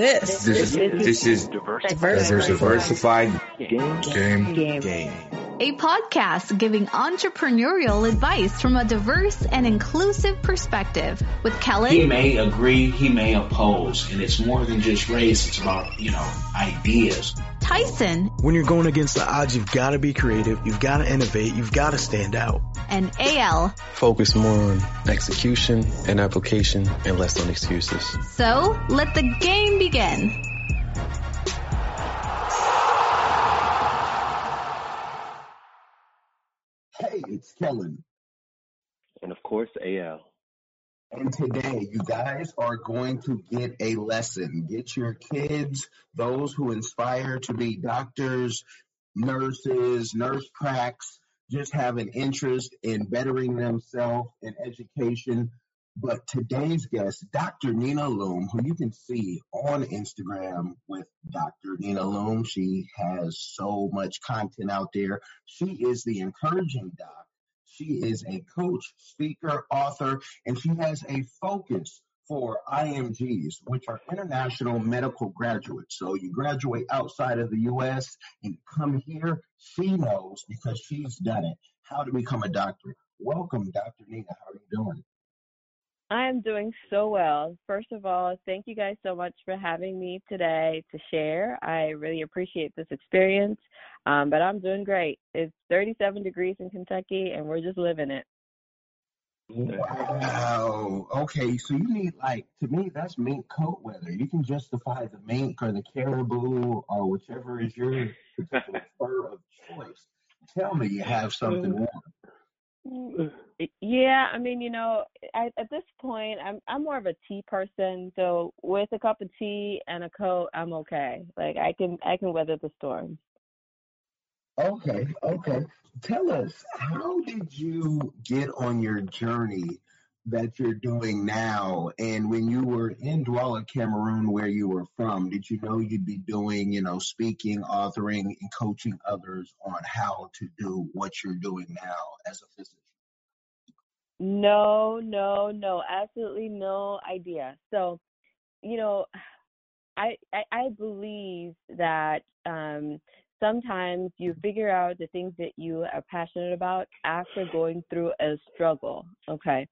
This. This, this is Diversified. diversified Game. game. Game. Game. A podcast giving entrepreneurial advice from a diverse and inclusive perspective with Kelly. He may agree, he may oppose, and it's more than just race. It's about you know ideas. Tyson, When you're going against the odds, you've got to be creative. You've got to innovate. You've got to stand out. and AL. focus more on execution and application and less on excuses. So let the game begin. Kellen. and of course AL. And today, you guys are going to get a lesson. Get your kids, those who inspire to be doctors, nurses, nurse cracks, just have an interest in bettering themselves in education. But today's guest, Dr. Nina Lum, who you can see on Instagram with Dr. Nina Lum, she has so much content out there. She is the encouraging doc. She is a coach, speaker, author, and she has a focus for IMGs, which are international medical graduates. So you graduate outside of the U.S. and come here. She knows because she's done it how to become a doctor. Welcome, Dr. Nina. How are you doing? I am doing so well. First of all, thank you guys so much for having me today to share. I really appreciate this experience. Um, but I'm doing great. It's 37 degrees in Kentucky, and we're just living it. Wow. Okay, so you need like to me that's mink coat weather. You can justify the mink or the caribou or whichever is your particular fur of choice. Tell me you have something warm. Yeah, I mean, you know, I, at this point, I'm I'm more of a tea person. So with a cup of tea and a coat, I'm okay. Like I can I can weather the storm. Okay, okay. Tell us, how did you get on your journey that you're doing now? And when you were in Douala, Cameroon, where you were from, did you know you'd be doing, you know, speaking, authoring, and coaching others on how to do what you're doing now as a physician? No, no, no, absolutely no idea. So, you know, I I, I believe that um, sometimes you figure out the things that you are passionate about after going through a struggle. Okay,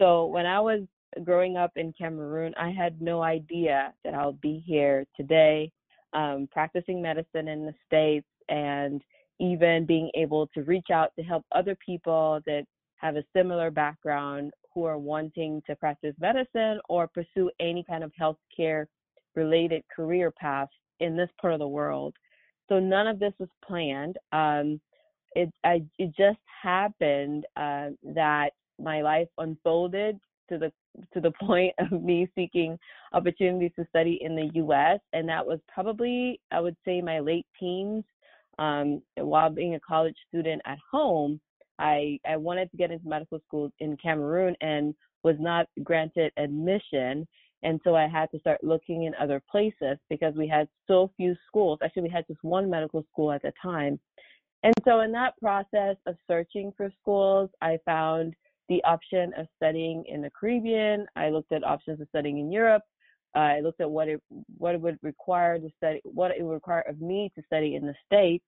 so when I was growing up in Cameroon, I had no idea that I'll be here today, um, practicing medicine in the states, and even being able to reach out to help other people that have a similar background who are wanting to practice medicine or pursue any kind of healthcare related career path in this part of the world. So none of this was planned. Um, it I, it just happened uh, that my life unfolded to the to the point of me seeking opportunities to study in the U.S. and that was probably I would say my late teens. Um, while being a college student at home, I, I wanted to get into medical school in Cameroon and was not granted admission. And so I had to start looking in other places because we had so few schools. Actually, we had just one medical school at the time. And so in that process of searching for schools, I found the option of studying in the Caribbean. I looked at options of studying in Europe. Uh, I looked at what it what it would require to study, what it would require of me to study in the States.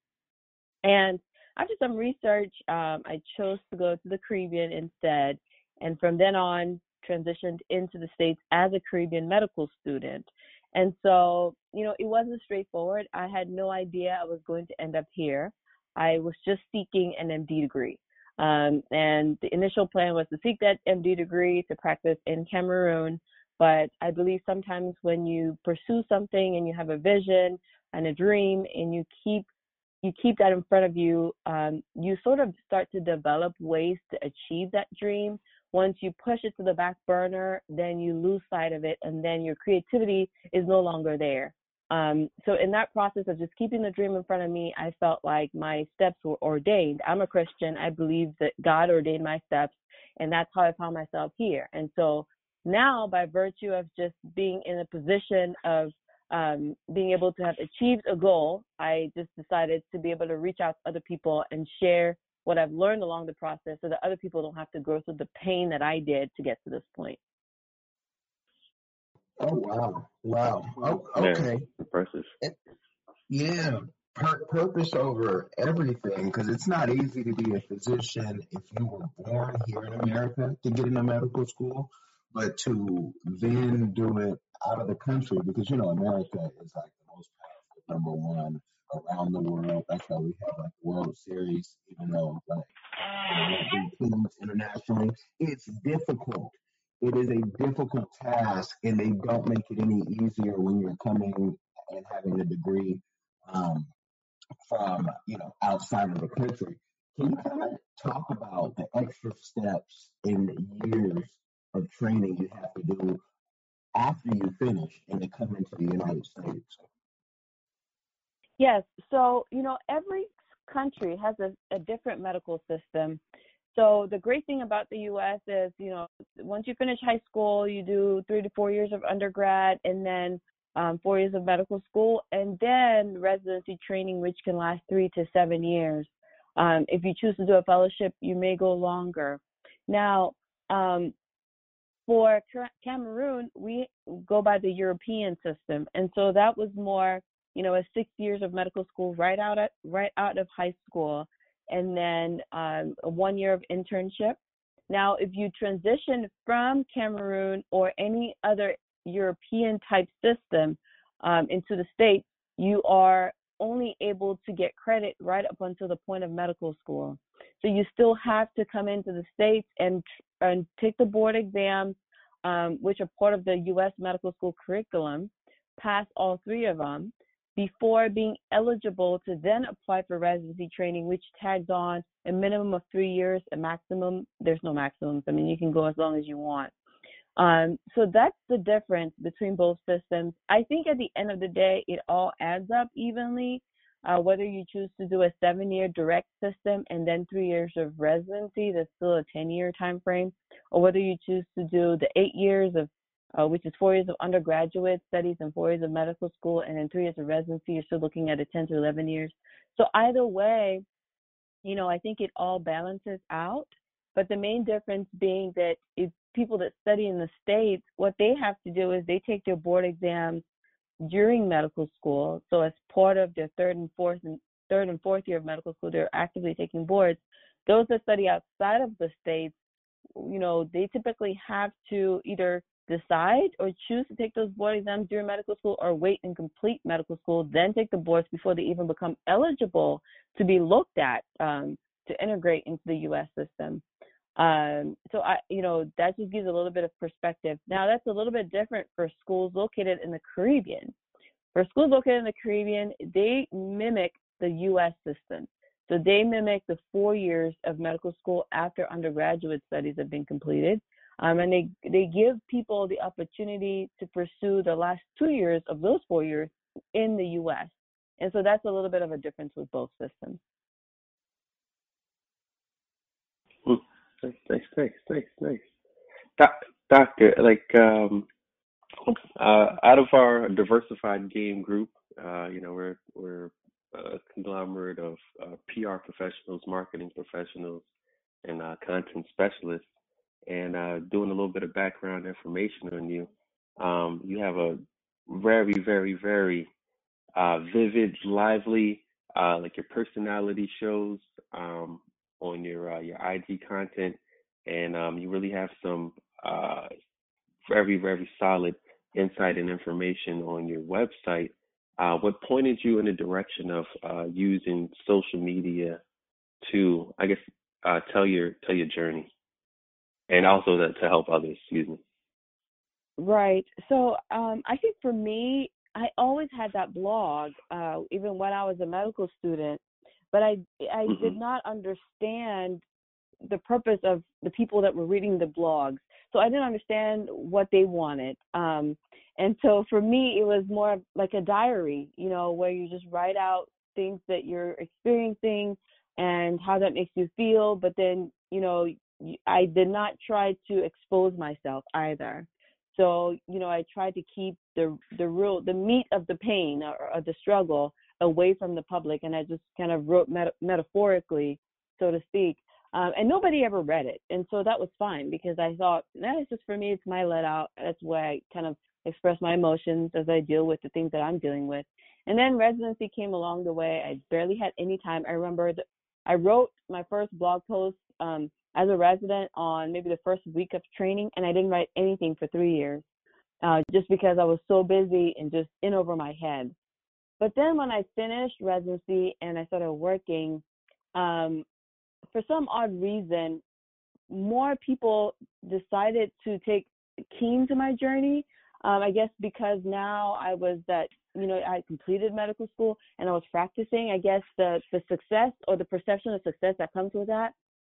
And after some research, um, I chose to go to the Caribbean instead, and from then on, transitioned into the States as a Caribbean medical student. And so, you know, it wasn't straightforward. I had no idea I was going to end up here. I was just seeking an MD degree. Um, and the initial plan was to seek that MD degree to practice in Cameroon. But I believe sometimes when you pursue something and you have a vision and a dream and you keep you keep that in front of you, um, you sort of start to develop ways to achieve that dream. Once you push it to the back burner, then you lose sight of it, and then your creativity is no longer there. Um, so, in that process of just keeping the dream in front of me, I felt like my steps were ordained. I'm a Christian. I believe that God ordained my steps, and that's how I found myself here. And so now, by virtue of just being in a position of um, being able to have achieved a goal, I just decided to be able to reach out to other people and share what I've learned along the process so that other people don't have to go through the pain that I did to get to this point. Oh, oh wow, wow. Oh, Yeah. okay. Impressive. Yeah, pur- purpose over everything because it's not easy to be a physician if you were born here in America to get into medical school, but to then do it out of the country because you know America is like the most powerful number one around the world. That's why we have like the World Series, even though like you know, we teams internationally, it's difficult. It is a difficult task, and they don't make it any easier when you're coming and having a degree um, from you know outside of the country. Can you kind of talk about the extra steps and years of training you have to do after you finish and to come into the United States? Yes. So, you know, every country has a, a different medical system. So the great thing about the US is, you know, once you finish high school, you do three to four years of undergrad and then um, four years of medical school and then residency training, which can last three to seven years. Um, if you choose to do a fellowship, you may go longer. Now, um, for Cameroon, we go by the European system, and so that was more, you know, a six years of medical school right out at right out of high school, and then um, a one year of internship. Now, if you transition from Cameroon or any other European type system um, into the States, you are only able to get credit right up until the point of medical school. So you still have to come into the States and and take the board exams, um, which are part of the U.S. medical school curriculum, pass all three of them before being eligible to then apply for residency training, which tags on a minimum of three years, a maximum. There's no maximums. I mean, you can go as long as you want. Um, so that's the difference between both systems. I think at the end of the day, it all adds up evenly. Uh, whether you choose to do a seven-year direct system and then three years of residency, that's still a 10-year time frame, or whether you choose to do the eight years of, uh, which is four years of undergraduate studies and four years of medical school, and then three years of residency, you're still looking at a 10 to 11 years. So either way, you know, I think it all balances out. But the main difference being that if people that study in the States, what they have to do is they take their board exams during medical school. So as part of their third and fourth and third and fourth year of medical school, they're actively taking boards. Those that study outside of the States, you know, they typically have to either decide or choose to take those board exams during medical school or wait and complete medical school, then take the boards before they even become eligible to be looked at um, to integrate into the U.S. system. Um, so I, you know, that just gives a little bit of perspective. Now that's a little bit different for schools located in the Caribbean. For schools located in the Caribbean, they mimic the U.S. system. So they mimic the four years of medical school after undergraduate studies have been completed. Um, and they, they give people the opportunity to pursue the last two years of those four years in the U.S. And so that's a little bit of a difference with both systems. Thanks, thanks, thanks, thanks, thanks. Doc, doctor, like, um, uh, out of our diversified game group, uh, you know, we're we're a conglomerate of uh, PR professionals, marketing professionals, and uh, content specialists. And uh, doing a little bit of background information on you, um, you have a very, very, very uh, vivid, lively, uh, like your personality shows um, on your uh, your IG content, and um, you really have some uh, very, very solid insight and information on your website. Uh, what pointed you in the direction of uh, using social media to, I guess, uh, tell your tell your journey, and also to, to help others? Excuse me. Right. So um, I think for me, I always had that blog, uh, even when I was a medical student, but I I Mm-hmm. did not understand the purpose of the people that were reading the blogs. So I didn't understand what they wanted. Um, and so for me, it was more like a diary, you know, where you just write out things that you're experiencing and how that makes you feel. But then, you know, I did not try to expose myself either. So, you know, I tried to keep the the real the meat of the pain or, or the struggle away from the public, and I just kind of wrote meta- metaphorically, so to speak. Um, and nobody ever read it, and so that was fine because I thought that is just for me. It's my let out. That's where I kind of express my emotions as I deal with the things that I'm dealing with. And then residency came along the way. I barely had any time. I remember that I wrote my first blog post um, as a resident on maybe the first week of training, and I didn't write anything for three years, uh, just because I was so busy and just in over my head. But then when I finished residency and I started working, um, for some odd reason, more people decided to take keen to my journey. Um, I guess because now I was that you know I completed medical school and I was practicing. I guess the the success or the perception of success that comes with that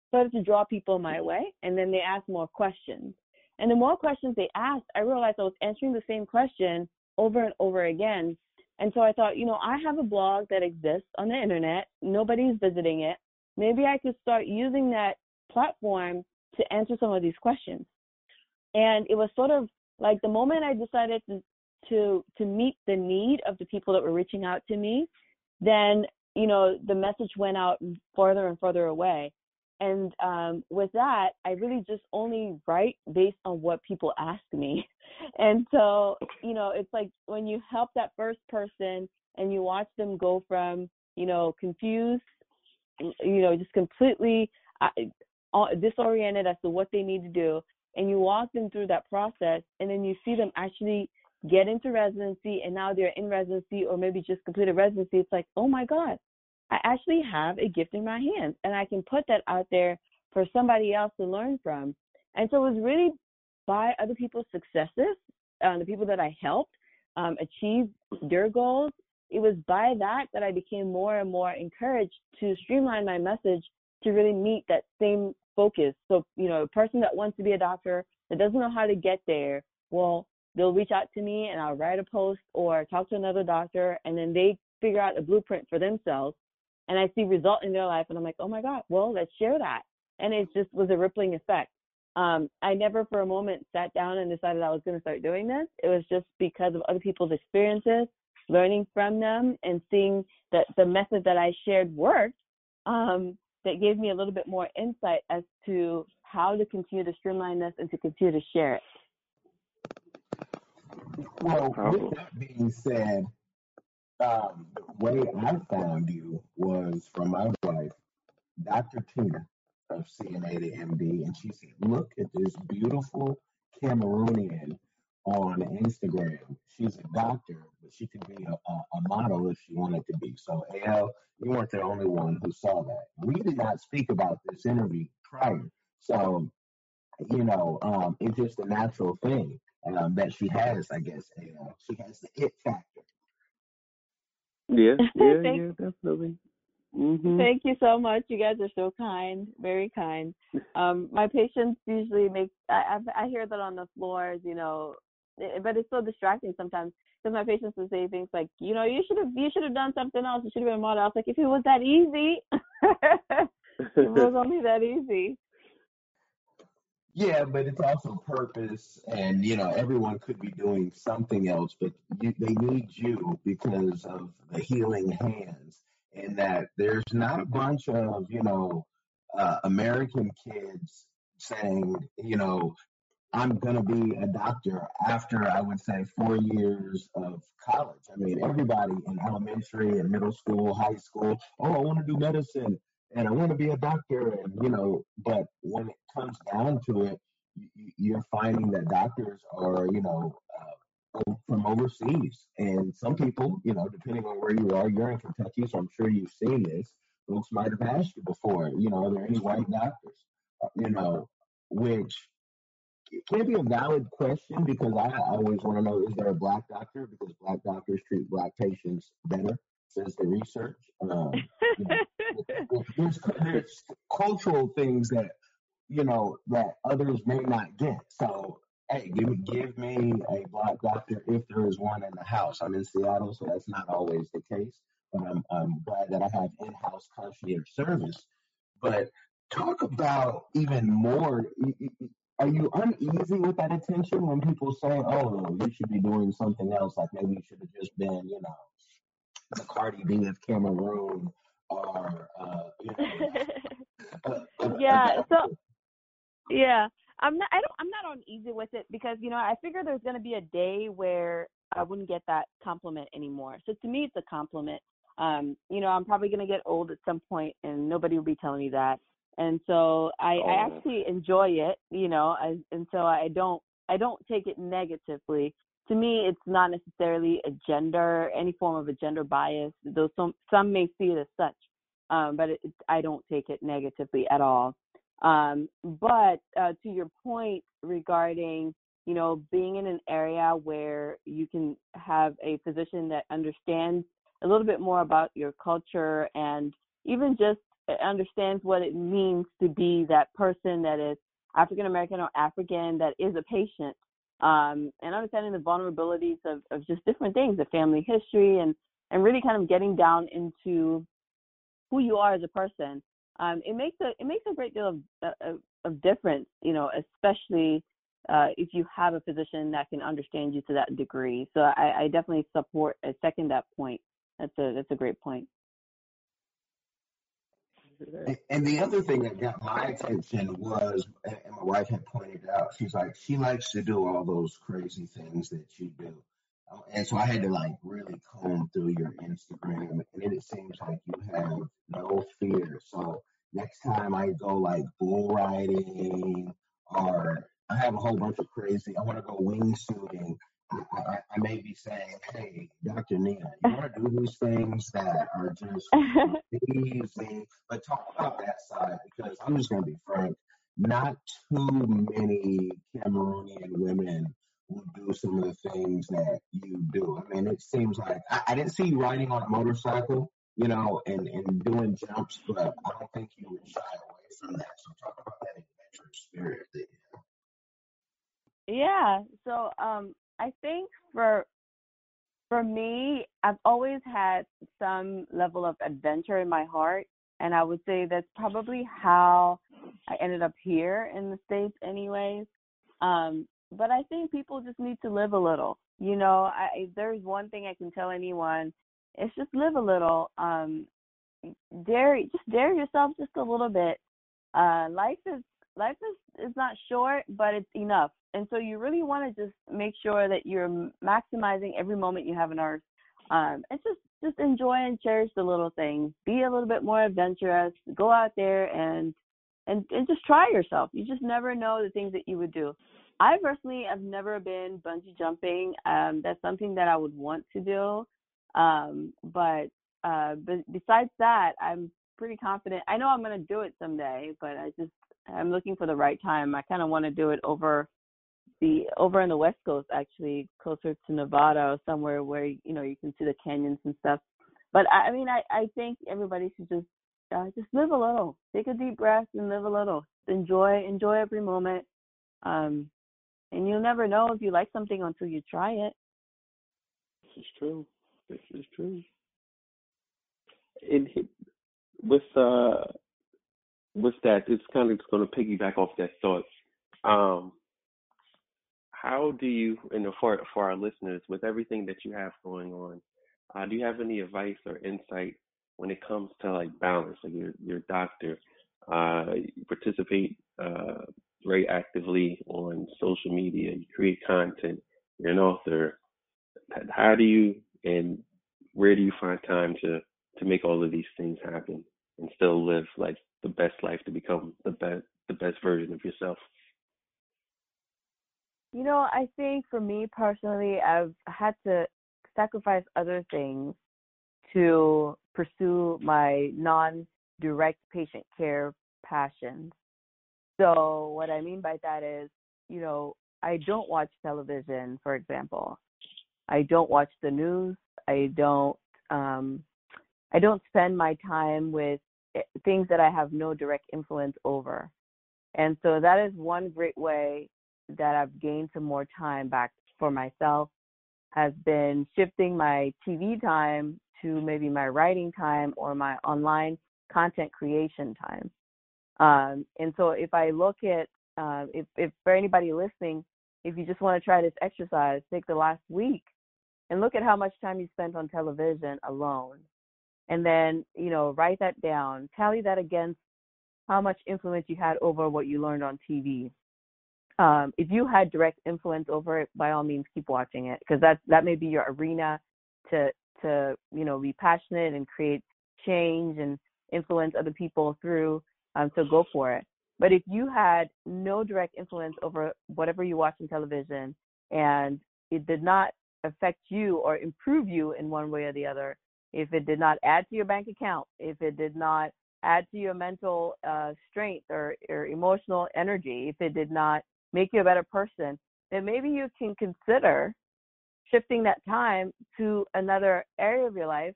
started to draw people my way, and then they asked more questions. And the more questions they asked, I realized I was answering the same question over and over again. And so I thought, you know, I have a blog that exists on the internet. Nobody's visiting it. Maybe I could start using that platform to answer some of these questions. And it was sort of like the moment I decided to to to meet the need of the people that were reaching out to me, then you know the message went out further and further away. And um, with that, I really just only write based on what people ask me. And so, you know, it's like when you help that first person and you watch them go from, you know, confused, you know, just completely uh, disoriented as to what they need to do, and you walk them through that process, and then you see them actually get into residency, and now they're in residency or maybe just completed residency. It's like, oh my God, I actually have a gift in my hands, and I can put that out there for somebody else to learn from. And so it was really by other people's successes, uh, the people that I helped um, achieve their goals. It was by that that I became more and more encouraged to streamline my message to really meet that same focus. So, you know, a person that wants to be a doctor that doesn't know how to get there, well, they'll reach out to me and I'll write a post or talk to another doctor and then they figure out a blueprint for themselves and I see result in their life and I'm like, oh my God, well, let's share that. And it just was a rippling effect. Um, I never for a moment sat down and decided I was going to start doing this. It was just because of other people's experiences, learning from them and seeing that the method that I shared worked. Um, that gave me a little bit more insight as to how to continue to streamline this and to continue to share it. Well, with that being said, um, the way I found you was from my wife, Dr. Tina of CNA to MD, and she said, "Look at this beautiful Cameroonian on Instagram. She's a doctor, but she could be a, a, a model if she wanted to be. So, AL, you weren't the only one who saw that. We did not speak about this interview prior. So, you know, um, it's just a natural thing um, that she has, I guess. AL. She has the it factor. Yeah, yeah, yeah, definitely. Mm-hmm. Thank you so much. You guys are so kind, very kind. Um, my patients usually make. I, I I hear that on the floors, you know, eh, but it's so distracting sometimes because my patients will say things like, you know, you should have you should have done something else. You should have been a model. I was like, if it was that easy, it was only that easy. Yeah, but it's also purpose, and you know everyone could be doing something else, but you, they need you because of the healing hands in that there's not a bunch of you know uh, American kids saying you know I'm gonna be a doctor after I would say four years of college. I mean everybody in elementary and middle school, high school, oh I want to do medicine and I want to be a doctor and you know but when it comes down to it you're finding that doctors are you know uh, from overseas. And some people, you know, depending on where you are, you're in Kentucky, so I'm sure you've seen this. Folks might have asked you before, you know, are there any white doctors? Uh, you know, which can't be a valid question because I always want to know is there a black doctor? Because black doctors treat black patients better, says the research. Um, you know, there's, there's cultural things that you know that others may not get. So hey, give me give me a black doctor if there is one in the house. I'm in Seattle, so that's not always the case, but I'm I'm glad that I have in-house concierge service. But talk about even more. Are you uneasy with that attention when people say, "Oh, you should be doing something else"? Like maybe you should have just been, you know, Cardi B of Cameroon, or uh, you know, yeah. So yeah, I'm not. I don't. I'm not uneasy with it because you know I figure there's going to be a day where I wouldn't get that compliment anymore. So to me, it's a compliment. Um, you know, I'm probably going to get old at some point, and nobody will be telling me that. And so I, Oh, I actually enjoy it. You know, I, and so I don't. I don't take it negatively. To me, it's not necessarily a gender, any form of a gender bias. Though some some may see it as such, um, but it, I don't take it negatively at all. Um, but uh, to your point regarding, you know, being in an area where you can have a physician that understands a little bit more about your culture and even just understands what it means to be that person that is African American or African that is a patient, um, and understanding the vulnerabilities of, of just different things, the family history, and and really kind of getting down into who you are as a person um, it makes a it makes a great deal of of, of difference, you know, especially uh, if you have a physician that can understand you to that degree. So I, I definitely support, I second that point. That's a that's a great point. And, the other thing that got my attention was, and my wife had pointed out, she's like, she likes to do all those crazy things that you do. Um, And so I had to like really comb through your Instagram, and it seems like you have no fear. So next time I go like bull riding, or I have a whole bunch of crazy, I want to go wingsuiting. I, I, may be saying, "Hey, Dr. Nia, you want to do these things that are just amazing?" But talk about that side because I'm just going to be frank. Not too many Cameroonian women will do some of the things that you do. I mean, it seems like I, I didn't see you riding on a motorcycle, you know, and, and doing jumps, but I don't think you would shy away from that. So talk about that adventurous spirit that you have. Yeah. So um I think for for me, I've always had some level of adventure in my heart and I would say that's probably how I ended up here in the States anyways. Um but I think people just need to live a little. You know, I there's one thing I can tell anyone, it's just live a little. Um dare just dare yourself just a little bit. Uh life is life is is not short, but it's enough. And so you really want to just make sure that you're maximizing every moment you have on earth. Um, and just just enjoy and cherish the little things. Be a little bit more adventurous. Go out there and and and just try yourself. You just never know the things that you would do. I personally have never been bungee jumping. Um, that's something that I would want to do. Um, but uh, besides that, I'm pretty confident. I know I'm going to do it someday, but I just I'm looking for the right time. I kind of want to do it over the over in the West Coast, actually, closer to Nevada or somewhere where you know you can see the canyons and stuff. But I, I mean, I I think everybody should just uh, just live a little, take a deep breath and live a little. Enjoy enjoy every moment. Um, and you'll never know if you like something until you try it. This is true. This is true. And with uh with that, it's kind of just going to piggyback off that thought. Um, how do you, and for for our listeners, with everything that you have going on, uh, do you have any advice or insight when it comes to like balance? Like your your doctor, uh, you participate uh, very actively on social media. You create content. You're an author. How do you and where do you find time to to make all of these things happen and still live like the best life to become the best the best version of yourself? You know, I think for me personally, I've had to sacrifice other things to pursue my non direct patient care passions. So, what I mean by that is, you know, I don't watch television, for example. I don't watch the news. I don't um I don't spend my time with eh, things that I have no direct influence over. And so that is one great way that I've gained some more time back for myself has been shifting my TV time to maybe my writing time or my online content creation time. Um, and so if I look at, uh, if, if for anybody listening, if you just want to try this exercise, take the last week and look at how much time you spent on television alone. And then, you know, write that down, tally that against how much influence you had over what you learned on TV um, if you had direct influence over it, by all means, keep watching it because that that may be your arena to to you know be passionate and create change and influence other people through. Um, so go for it. But if you had no direct influence over whatever you watch on television and it did not affect you or improve you in one way or the other, if it did not add to your bank account, if it did not add to your mental uh, strength or, or emotional energy, if it did not make you a better person, then maybe you can consider shifting that time to another area of your life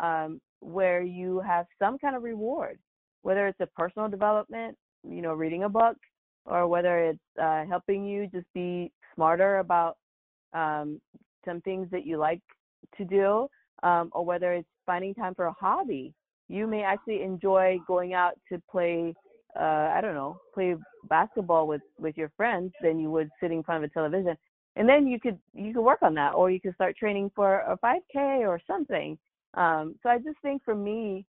um, where you have some kind of reward, whether it's a personal development, you know, reading a book, or whether it's uh, helping you just be smarter about um, some things that you like to do, um, or whether it's finding time for a hobby. You may actually enjoy going out to play, uh, I don't know, play basketball with with your friends than you would sitting in front of a television. And then you could you could work on that, or you could start training for a 5K or something. Um, so I just think for me,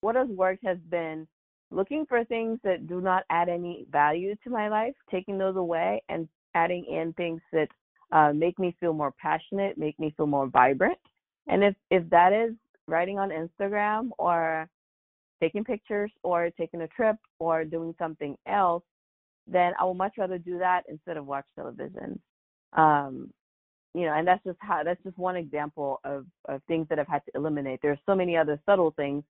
what has worked has been looking for things that do not add any value to my life, taking those away, and adding in things that uh, make me feel more passionate, make me feel more vibrant. And if if that is writing on Instagram or taking pictures or taking a trip or doing something else, then I would much rather do that instead of watch television. Um, you know, and that's just how that's just one example of of things that I've had to eliminate. There's so many other subtle things,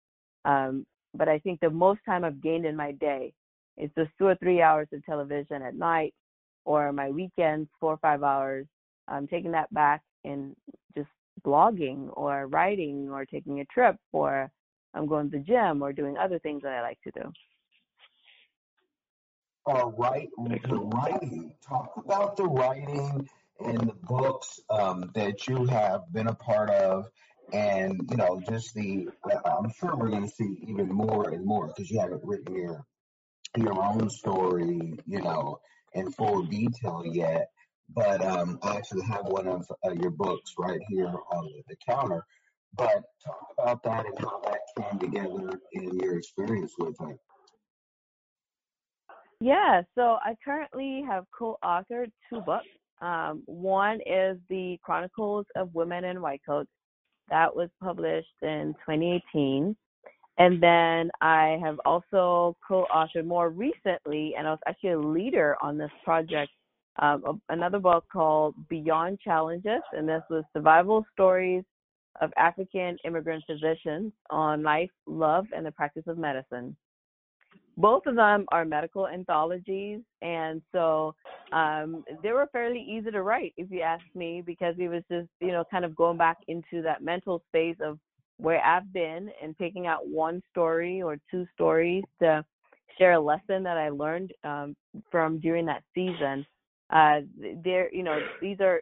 um, but I think the most time I've gained in my day is just two or three hours of television at night, or my weekends four or five hours. Um, taking that back and just blogging or writing or taking a trip or I'm going to the gym or doing other things that I like to do. All right, the writing. Talk about the writing and the books um, that you have been a part of, and you know, just the. I'm sure we're going to see even more and more because you haven't written your your own story, you know, in full detail yet. But um, I actually have one of uh, your books right here on the counter. But talk about that and how that came together in your experience with it. Yeah, so I currently have co-authored two books. Um, one is the Chronicles of Women in White Coats. That was published in 2018. And then I have also co-authored more recently, and I was actually a leader on this project, um, another book called Beyond Challenges, and this was survival stories of African immigrant physicians on life, love, and the practice of medicine. Both of them are medical anthologies and so um they were fairly easy to write if you ask me because it was just you know kind of going back into that mental space of where I've been and picking out one story or two stories to share a lesson that I learned um from during that season. Uh there you know these are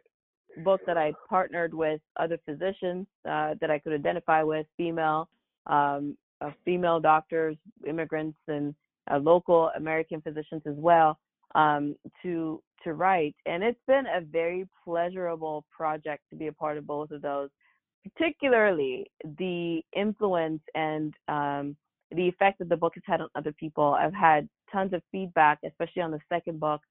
books that I partnered with other physicians uh that I could identify with female um uh, female doctors immigrants and uh, local American physicians as well um, to to write, and it's been a very pleasurable project to be a part of both of those. Particularly the influence and um, the effect that the book has had on other people. I've had tons of feedback, especially on the second book,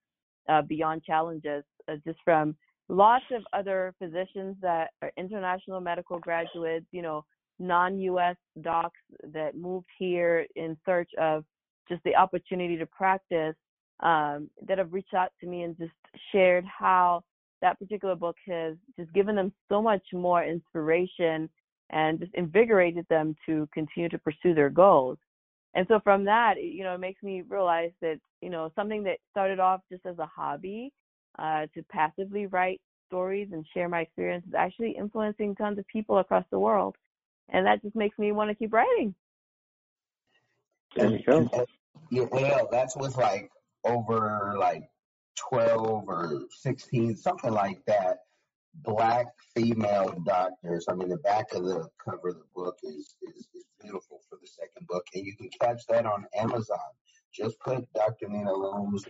uh, Beyond Challenges, uh, just from lots of other physicians that are international medical graduates, you know, non-U.S. docs that moved here in search of just the opportunity to practice um, that have reached out to me and just shared how that particular book has just given them so much more inspiration and just invigorated them to continue to pursue their goals. And so from that, you know, it makes me realize that, you know, something that started off just as a hobby uh, to passively write stories and share my experience is actually influencing tons of people across the world. And that just makes me want to keep writing. There you go. Yeah, well, that's with like over like 12 or 16, something like that. Black female doctors. I mean, the back of the cover of the book is, is, is beautiful for the second book, and you can catch that on Amazon. Just put Dr. Nina Lum's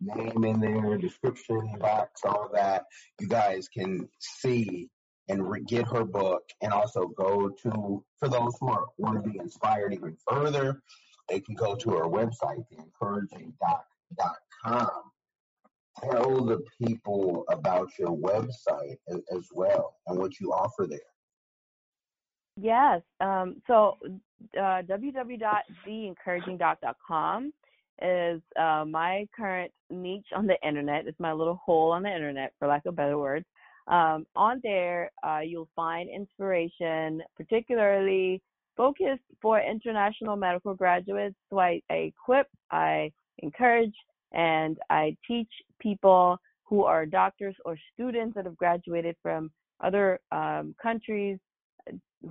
name in there, description box, all that. You guys can see and re- get her book, and also go to for those who are, want to be inspired even further they can go to our website, theencouragingdoc.com. tell the people about your website as, as well and what you offer there. Yes. Um, so uh, www.theencouragingdoc.com is uh, my current niche on the internet. It's my little hole on the internet, for lack of better words. Um, on there, uh, you'll find inspiration, particularly focused for international medical graduates. So I, I equip, I encourage, and I teach people who are doctors or students that have graduated from other um, countries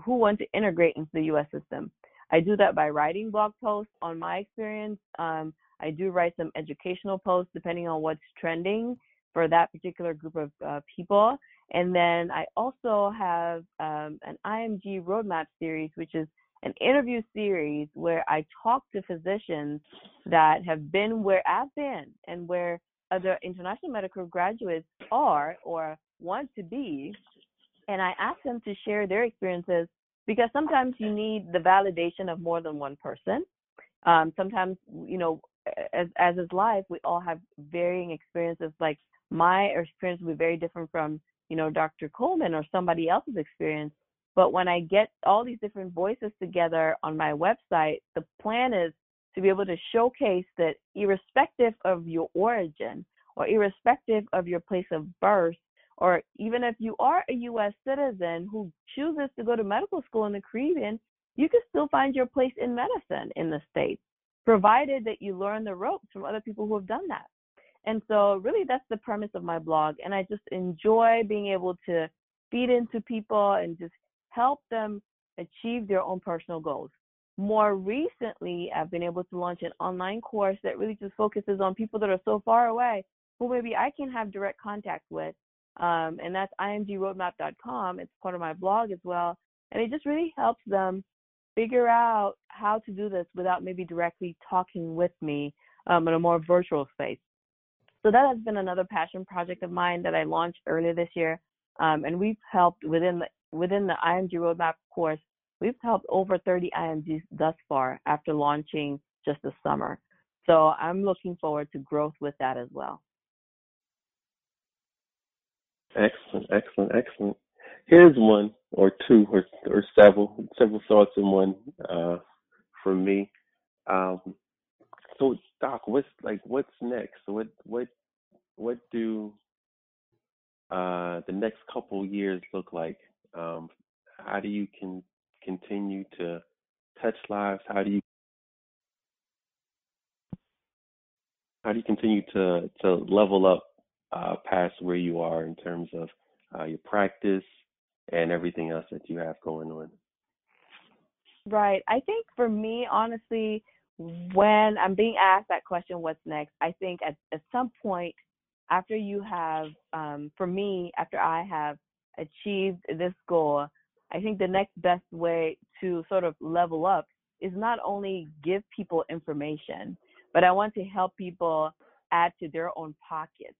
who want to integrate into the U.S. system. I do that by writing blog posts on my experience. Um, I do write some educational posts depending on what's trending for that particular group of uh, people. And then I also have um, an IMG roadmap series, which is an interview series where I talk to physicians that have been where I've been and where other international medical graduates are or want to be. And I ask them to share their experiences because sometimes you need the validation of more than one person. Um, sometimes, you know, as as is life, we all have varying experiences. Like my experience will be very different from, you know, Dr. Coleman or somebody else's experience. But when I get all these different voices together on my website, the plan is to be able to showcase that irrespective of your origin or irrespective of your place of birth, or even if you are a U.S. citizen who chooses to go to medical school in the Caribbean, you can still find your place in medicine in the States, provided that you learn the ropes from other people who have done that. And so, really, that's the premise of my blog. And I just enjoy being able to feed into people and just help them achieve their own personal goals. More recently, I've been able to launch an online course that really just focuses on people that are so far away who maybe I can have direct contact with. Um, and that's imgroadmap.com. It's part of my blog as well. And it just really helps them figure out how to do this without maybe directly talking with me um, in a more virtual space. So that has been another passion project of mine that I launched earlier this year. Um, and we've helped within the within the IMG Roadmap course, we've helped over 30 IMGs thus far after launching just this summer. So I'm looking forward to growth with that as well. Excellent, excellent, excellent. Here's one or two or, or several several thoughts in one uh, from me. Um, so Doc, what's like what's next? What what what do uh, the next couple years look like um, how do you can continue to touch lives? How do you how do you continue to to level up uh, past where you are in terms of uh, your practice and everything else that you have going on? Right. I think for me, honestly, when I'm being asked that question, what's next? I think at, at some point after you have, um, for me, after I have achieved this goal, I think the next best way to sort of level up is not only give people information, but I want to help people add to their own pockets.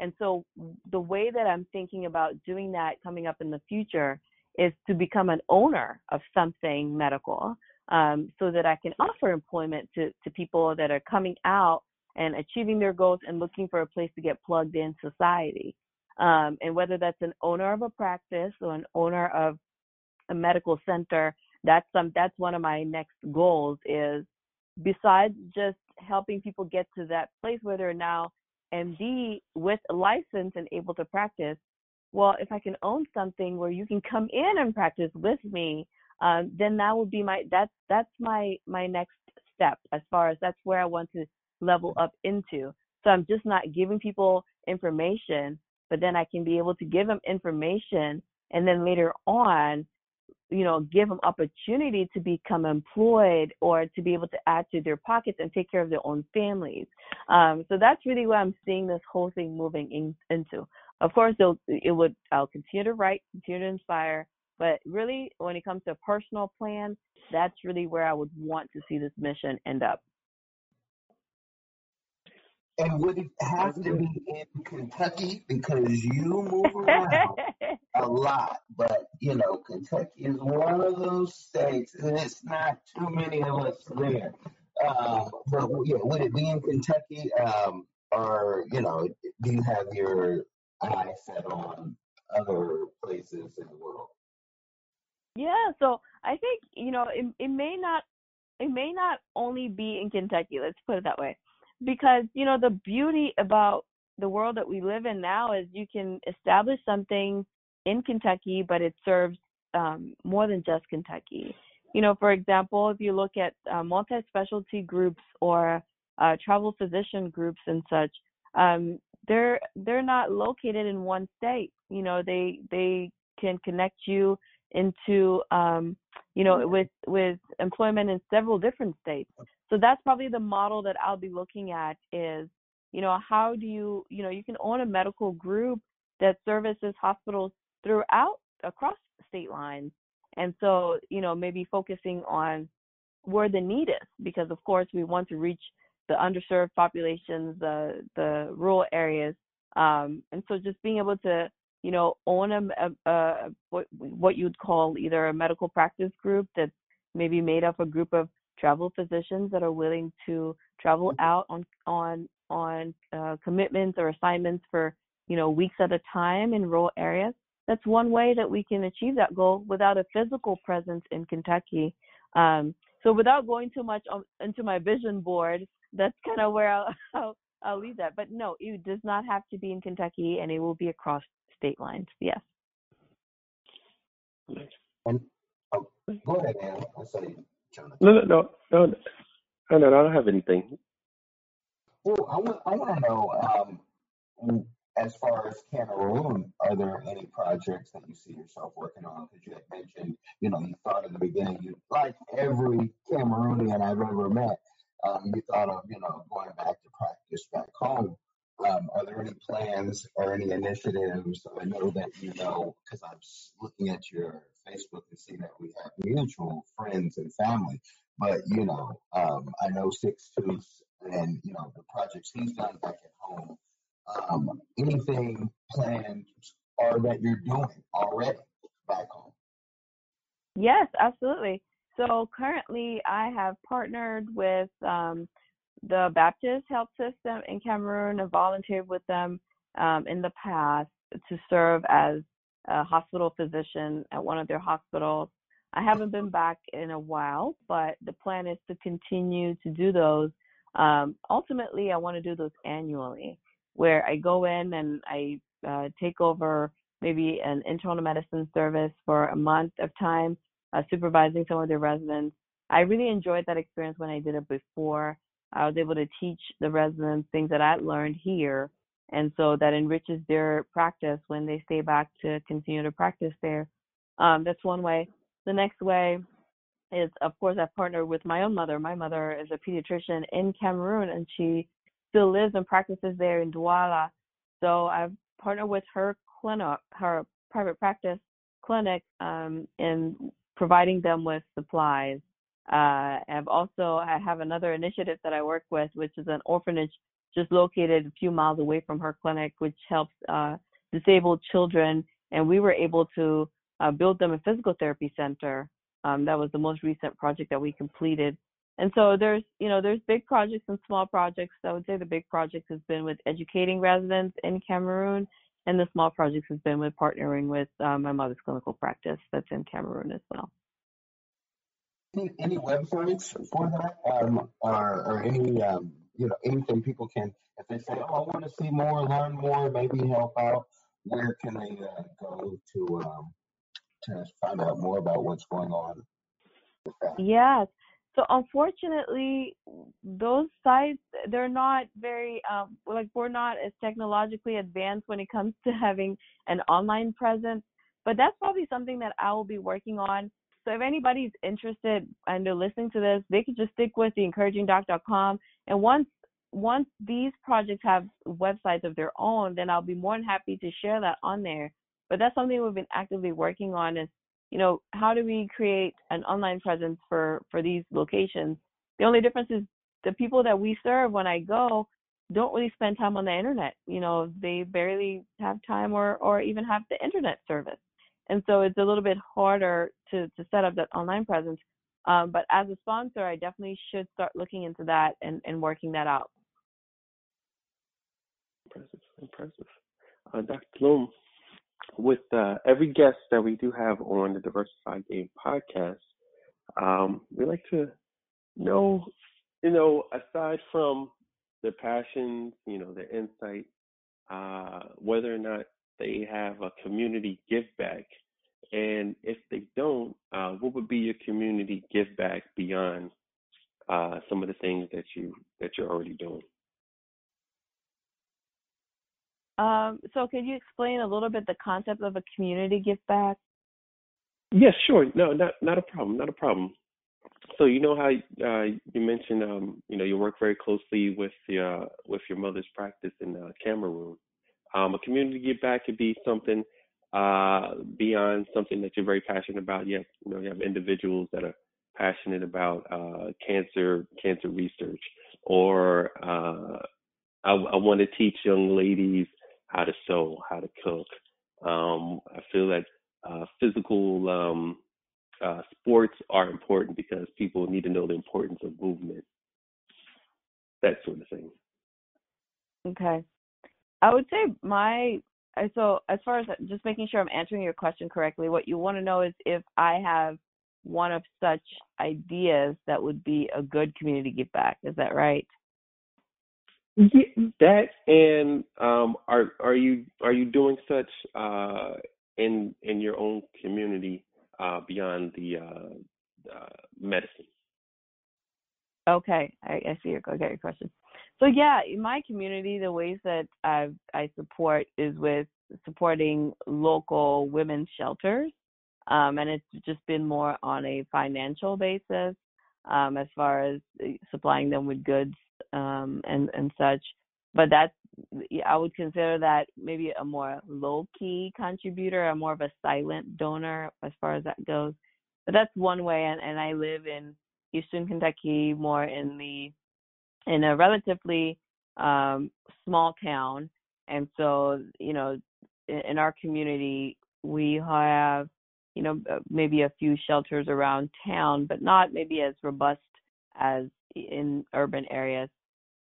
And so the way that I'm thinking about doing that coming up in the future is to become an owner of something medical um, so that I can offer employment to, to people that are coming out and achieving their goals and looking for a place to get plugged in society. Um, and whether that's an owner of a practice or an owner of a medical center, that's some that's one of my next goals is besides just helping people get to that place where they're now MD with a license and able to practice. Well, if I can own something where you can come in and practice with me, um, then that would be my that's that's my my next step as far as that's where I want to level up into. So I'm just not giving people information, but then I can be able to give them information and then later on, you know, give them opportunity to become employed or to be able to add to their pockets and take care of their own families. Um, so that's really what I'm seeing this whole thing moving in, into. Of course, it would I'll continue to write, continue to inspire, but really, when it comes to a personal plan, that's really where I would want to see this mission end up. And would it have to be in Kentucky because you move around a lot? But you know, Kentucky is one of those states, and it's not too many of us there. Um, but yeah, would it be in Kentucky? Um, or you know, do you have your eye set on other places in the world? Yeah, so I think you know it, it may not it may not only be in Kentucky. Let's put it that way, because you know the beauty about the world that we live in now is you can establish something in Kentucky, but it serves um, more than just Kentucky. You know, for example, if you look at uh, multi-specialty groups or uh, travel physician groups and such, um, they're they're not located in one state. You know, they they can connect you into um, you know with with employment in several different states. So that's probably the model that I'll be looking at is you know how do you you know you can own a medical group that services hospitals throughout across state lines. And so you know maybe focusing on where the need is because of course we want to reach the underserved populations the the rural areas. Um, and so just being able to you know own a, a, a what what you'd call either a medical practice group that's maybe made up a group of travel physicians that are willing to travel mm-hmm. out on on on uh, commitments or assignments for you know weeks at a time in rural areas that's one way that we can achieve that goal without a physical presence in Kentucky. Um, so without going too much on, into my vision board, that's kind of where I'll, I'll, I'll leave that. But no, it does not have to be in Kentucky, and it will be across state lines. Yes. And, oh, go ahead, Ann. I say, Jonathan. No, no, no, no, no, no, I don't have anything. Well, I want, I want to know um, as far as Cameroon, are there any projects that you see yourself working on? Because you had mentioned, you know, you thought in the beginning, you like every Cameroonian I've ever met, um, you thought of, you know, going back to practice back home. Um, are there any plans or any initiatives? I know that you know, because I'm looking at your Facebook and see that we have mutual friends and family. But you know, um, I know Six Tooth and you know the projects he's done back at home um, anything planned or that you're doing already back home? Yes, absolutely. So currently, I have partnered with um, the Baptist Health System in Cameroon and volunteered with them um, in the past to serve as a hospital physician at one of their hospitals. I haven't been back in a while, but the plan is to continue to do those. Um, ultimately, I want to do those annually where I go in and I uh, take over maybe an internal medicine service for a month of time, uh, supervising some of the residents. I really enjoyed that experience when I did it before. I was able to teach the residents things that I learned here, and so that enriches their practice when they stay back to continue to practice there. Um, that's one way. The next way is, of course, I've partnered with my own mother. My mother is a pediatrician in Cameroon, and she still lives and practices there in Douala. So I've partnered with her clinic, her private practice clinic, um, in providing them with supplies. Uh, I've also I have another initiative that I work with, which is an orphanage just located a few miles away from her clinic, which helps uh, disabled children. And we were able to uh, build them a physical therapy center. Um, that was the most recent project that we completed. And so there's, you know, there's big projects and small projects. I would say the big project has been with educating residents in Cameroon, and the small projects has been with partnering with um, my mother's clinical practice that's in Cameroon as well. Any, any websites for that, um, or, or any, um, you know, anything people can, if they say, oh, I want to see more, learn more, maybe help out, where can they uh, go to um, to find out more about what's going on? Yes. So unfortunately, those sites they're not very um, like we're not as technologically advanced when it comes to having an online presence. But that's probably something that I will be working on. So if anybody's interested and they're listening to this, they could just stick with the encouragingdoc.com. And once once these projects have websites of their own, then I'll be more than happy to share that on there. But that's something we've been actively working on is you know, how do we create an online presence for for these locations? The only difference is the people that we serve when I go don't really spend time on the internet. You know, they barely have time or or even have the internet service. And so it's a little bit harder to to set up that online presence. Um, but as a sponsor, I definitely should start looking into that and, and working that out. impressive, impressive. Uh, Dr. Bloom, with uh, every guest that we do have on the Diversified Game podcast, um, we like to know, you know, aside from their passions, you know, their insight, uh, whether or not they have a community give back. And if they don't, uh, what would be your community give back beyond uh, some of the things that you that you're already doing? Um, so could you explain a little bit the concept of a community give back? Yes, sure. No, not not a problem. Not a problem. So you know how uh, you mentioned, um, you know, you work very closely with your with your mother's practice in uh, Cameroon. Um, a community give back could be something uh, beyond something that you're very passionate about. You have, you know, you have individuals that are passionate about uh, cancer cancer research, or uh, I, I want to teach young ladies how to sew, how to cook. Um, I feel that uh, physical um, uh, sports are important because people need to know the importance of movement, that sort of thing. Okay. I would say my so as far as just making sure I'm answering your question correctly, what you want to know is if I have one of such ideas that would be a good community give back. Is that right? Yeah, that and um, are are you are you doing such uh, in in your own community uh, beyond the uh, uh medicine? Okay, I, I see your I got your question. So yeah, in my community, the ways that I I support is with supporting local women's shelters, um, and it's just been more on a financial basis um, as far as uh, supplying them with goods um, and and such. But that's I would consider that maybe a more low key contributor, a more of a silent donor as far as that goes. But that's one way, and, and I live in Eastern Kentucky, more in the in a relatively um, small town, and so you know, in, in our community, we have you know uh, maybe a few shelters around town, but not maybe as robust as in urban areas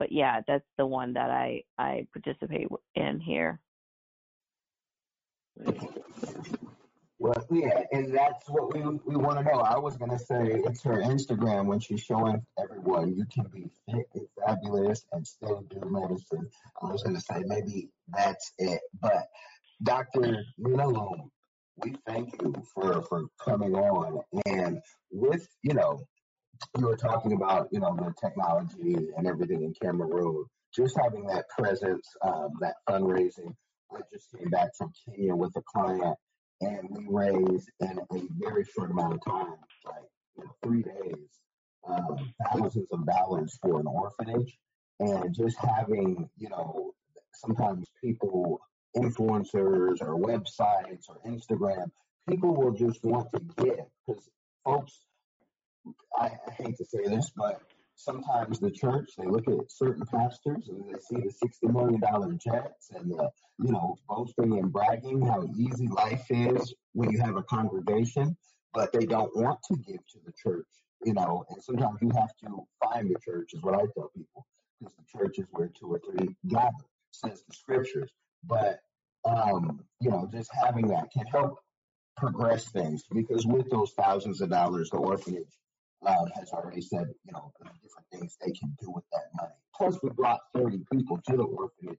but yeah, that's the one that I I participate in here. Well, yeah, and that's what we we want to know. I was gonna say it's her Instagram when she's showing everyone you can be fit and fabulous and still do medicine. I was gonna say maybe that's it, but Dr. Nina Lum, we thank you for for coming on and with you know you were talking about, you know, the technology and everything in Cameroon, just having that presence, um, that fundraising. I just came back from Kenya with a client, and we raised in a very short amount of time, like you know, three days, um, thousands of dollars for an orphanage. And just having, you know, sometimes people, influencers or websites or Instagram, people will just want to give because folks I, I hate to say this, but sometimes the church they look at certain pastors and they see the sixty million dollar jets and the you know boasting and bragging how easy life is when you have a congregation, but they don't want to give to the church. You know, and sometimes you have to find the church is what I tell people because the church is where two or three gather, says the scriptures. But um, you know, just having that can help progress things because with those thousands of dollars, the orphanage Loud has already said, you know, different things they can do with that money. Plus, we brought 30 people to the orphanage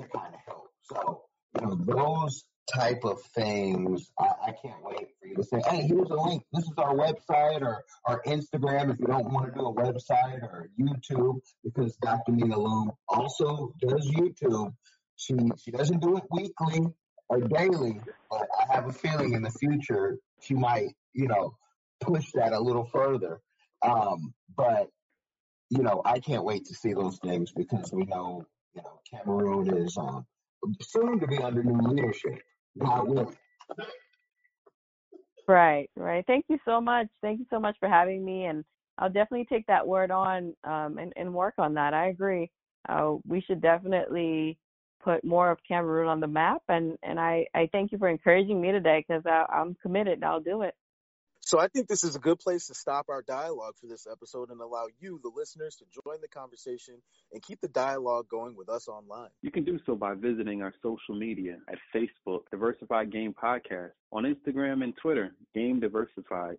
to kind of help. So, you know, those type of things, I, I can't wait for you to say, hey, here's a link. This is our website or our Instagram if you don't want to do a website or YouTube, because Dr. Nina Lum also does YouTube. She she doesn't do it weekly or daily, but I have a feeling in the future she might, you know, push that a little further. Um, but you know, I can't wait to see those things because we know, you know, Cameroon is um, soon to be under new leadership. God willing. Right, right. Thank you so much. Thank you so much for having me, and I'll definitely take that word on um, and, and work on that. I agree. Uh, we should definitely put more of Cameroon on the map, and and I I thank you for encouraging me today because I'm committed. I'll do it. So I think this is a good place to stop our dialogue for this episode and allow you, the listeners, to join the conversation and keep the dialogue going with us online. You can do so by visiting our social media at Facebook, Diversified Game Podcast, on Instagram and Twitter, Game Diversified,